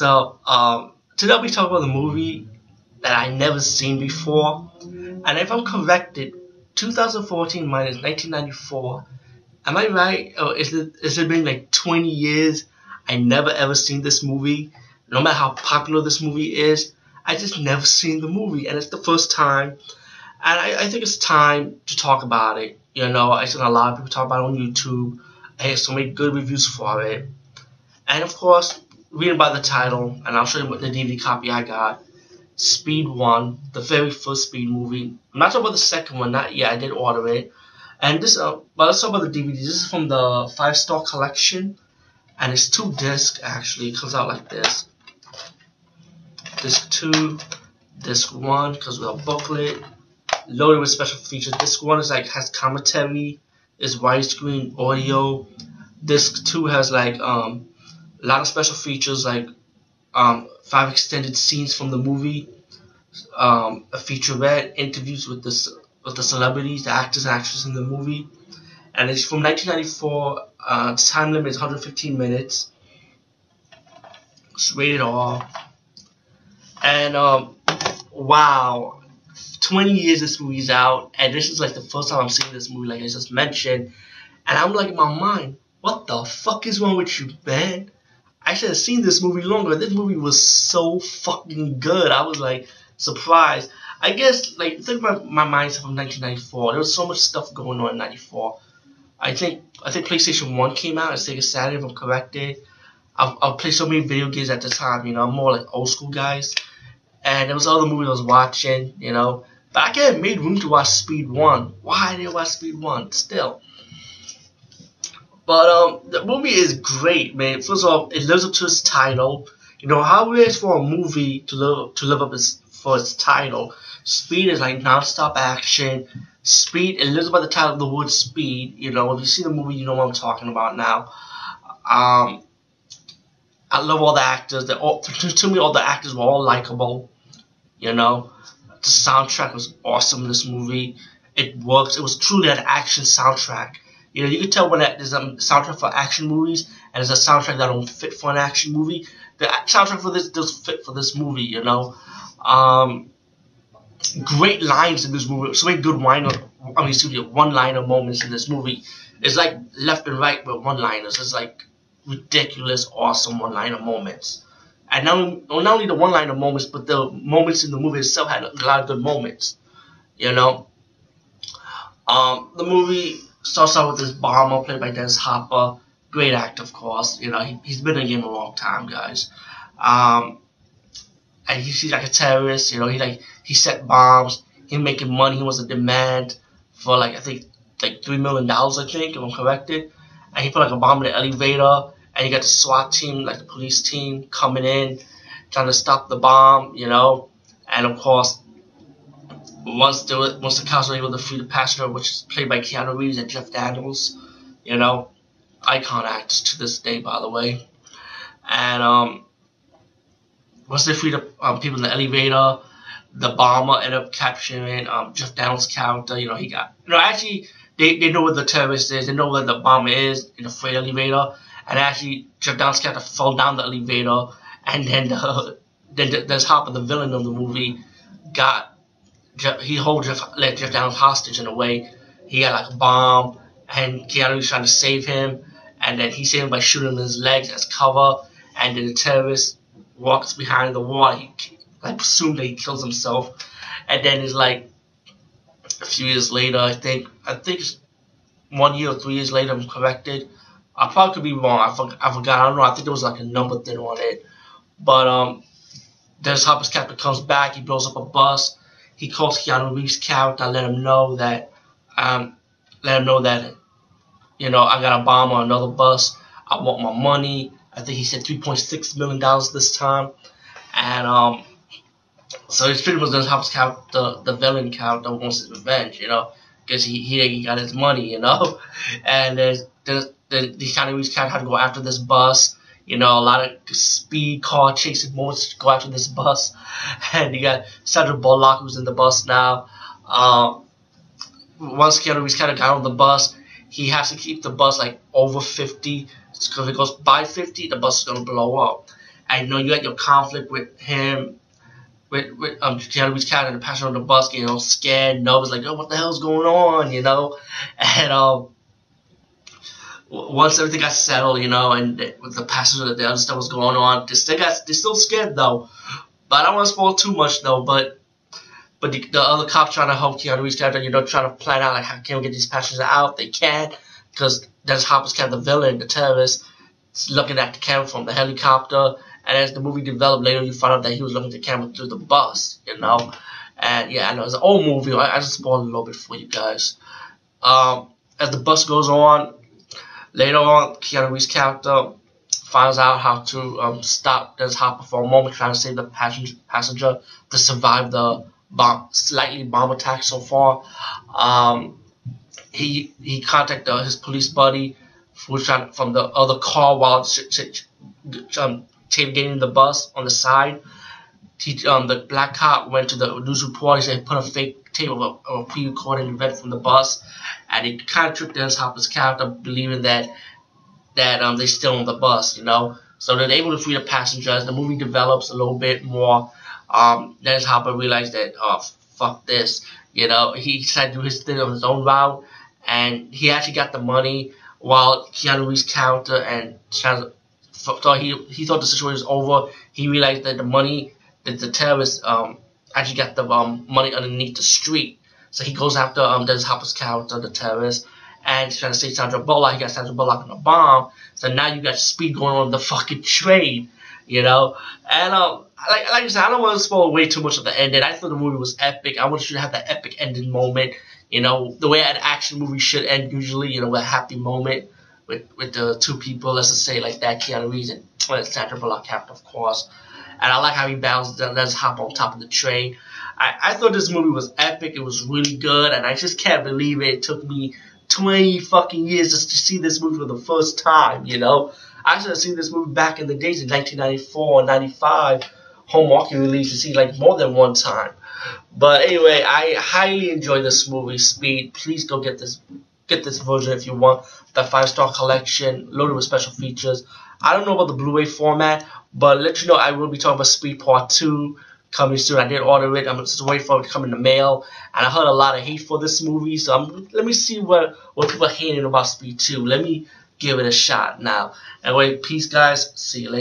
up? Um, today be talking about the movie that I never seen before, and if I'm corrected, 2014 minus 1994. Am I right? Or is it is it been like 20 years? I never ever seen this movie. No matter how popular this movie is, I just never seen the movie, and it's the first time. And I, I think it's time to talk about it. You know, I seen a lot of people talk about it on YouTube. I hear so many good reviews for it. And of course, reading by the title, and I'll show you what the DVD copy I got. Speed 1, the very first Speed movie. I'm not talking about the second one, not yet. I did order it. And this, uh, but let's talk about the DVD. This is from the Five Star Collection, and it's two discs actually. It comes out like this. Disc 2, Disc 1, because we have booklet, loaded with special features. Disc 1 is like, has commentary, is widescreen audio. Disc 2 has like, um, a lot of special features like um, five extended scenes from the movie, um, a featurette, interviews with the with the celebrities, the actors and actresses in the movie, and it's from 1994. Uh, the time limit is 115 minutes. It's rated R. And um, wow, 20 years this movie's out, and this is like the first time I'm seeing this movie, like I just mentioned, and I'm like in my mind, what the fuck is wrong with you, man? I should have seen this movie longer. This movie was so fucking good. I was like surprised. I guess like think about my mindset from 1994. There was so much stuff going on in '94. I think I think PlayStation One came out. I Sega Saturn. If I'm corrected, I've, I've played so many video games at the time. You know, I'm more like old school guys. And there was other movies I was watching. You know, but I have made room to watch Speed One. Why did I watch Speed One? Still. But um, the movie is great, man. First of all, it lives up to its title. You know how it is for a movie to live to live up its, for its title. Speed is like non-stop action. Speed, it lives by the title of the word speed. You know, if you see the movie, you know what I'm talking about now. Um, I love all the actors. They all, to, to me, all the actors were all likable. You know, the soundtrack was awesome in this movie. It works. It was truly an action soundtrack. You know, you can tell when there's a soundtrack for action movies and there's a soundtrack that don't fit for an action movie. The soundtrack for this does fit for this movie. You know, um, great lines in this movie. So many good wine. I mean, excuse me, one-liner moments in this movie. It's like left and right with one-liners. It's like ridiculous, awesome one-liner moments. And not, not only the one-liner moments, but the moments in the movie itself had a lot of good moments. You know, um, the movie starts out with this bomber played by Dennis Hopper. Great actor, of course. You know, he, he's been in the game a long time, guys. Um, and he's, he's like a terrorist. You know, he like he set bombs. He making money. He was a demand for like I think like three million dollars. I think, if I'm corrected. And he put like a bomb in the elevator. And you got the SWAT team, like the police team, coming in, trying to stop the bomb. You know, and of course once the once the cops were able to free the passenger, which is played by Keanu Reeves and Jeff Daniels, you know, icon actors to this day, by the way. And um, once they freed the um, people in the elevator, the bomber ended up capturing um, Jeff Daniels' character. You know, he got you know actually they, they know where the terrorist is, they know where the bomber is in the freight elevator, and actually Jeff Daniels' character fell down the elevator, and then the then the, Dennis Hopper, the villain of the movie, got he holds let Jeff Daniels hostage in a way. He got like a bomb, and Keanu was trying to save him, and then he saved him by shooting his legs as cover, and then the terrorist walks behind the wall. He, I presume that he kills himself, and then it's like a few years later. I think I think it's one year or three years later. I'm corrected. I probably could be wrong. I, for, I forgot. I don't know. I think there was like a number thing on it, but um, Dennis Hopper's captain comes back. He blows up a bus he calls Keanu Reeves' character, I let him know that, um, let him know that, you know, I got a bomb on another bus. I want my money. I think he said 3.6 million dollars this time, and um, so it's pretty much the helps character, the villain character wants his revenge, you know, because he, he he got his money, you know, and there's the the the Keanu Reeves character had to go after this bus you know, a lot of speed car chasing moments go after this bus. And you got Sandra Bullock who's in the bus now. Um, once Keanu Reeves kind of got on the bus, he has to keep the bus like over 50 because if it goes by 50, the bus is going to blow up. I know you had your conflict with him, with with um Keanu Reeves' character, the passenger on the bus, getting all scared, nervous, like, oh, what the hell's going on, you know? And um, once everything got settled, you know, and with the passenger, the other stuff was going on, they still got, they still scared though. But I don't want to spoil too much though. But but the, the other cop trying to help Keanu Reeves' character, you know, trying to plan out like how can we get these passengers out? They can't because Dennis Hopper's kind of the villain, the terrorist, looking at the camera from the helicopter. And as the movie developed later, you find out that he was looking at the camera through the bus, you know. And yeah, I know it's an old movie. I, I just spoiled a little bit for you guys. Um, as the bus goes on, later on, Keanu Reeves' character finds out how to um, stop this Hopper for a moment, trying to save the passenger, passenger to survive the bomb, slightly bomb attack so far. Um, he he contacted his police buddy who's trying from the other car while um, tailgating the bus on the side. He, um, the black cop went to the news report. He said he put a fake tape of a, of a pre-recorded event from the bus, and he kind of tricked Dennis Hopper's character, believing that that um, they're still on the bus, you know. So they're able to free the passengers. The movie develops a little bit more. Um, Dennis Hopper realized that, oh, fuck this. You know, he decided to do his thing on his own route, and he actually got the money while Keanu Reeves' character and thought he he thought the situation was over. He realized that the money the terrorist um actually got the um money underneath the street. So he goes after um Dennis Hopper's character, the terrorist, and he's trying to save Sandra Bullock. He got Sandra Bullock on a bomb. So now you got speed going on the fucking train, you know? And, um, like, like I said, I don't want to spoil way too much of the ending. I thought the movie was epic. I want you to have that epic ending moment, you know, the way an action movie should end usually, you know, with a happy moment with, with the two people, let's just say like that, Keanu Reeves and well, Sandra Bullock character, of course. And I like how he balances that, let's hop on top of the train. I, I thought this movie was epic. It was really good, and I just can't believe it. It took me 20 fucking years just to see this movie for the first time, you know? I should have seen this movie back in the days in 1994 95, home market release to see like more than one time. But anyway, I highly enjoy this movie, Speed. Please go get this get this version if you want. The five star collection, loaded with special features. I don't know about the Blu-ray format, but let you know I will be talking about Speed Part 2 coming soon. I did order it. I'm just waiting for it to come in the mail. And I heard a lot of hate for this movie, so I'm, let me see what what people are hating about Speed 2. Let me give it a shot now. Anyway, peace, guys. See you later.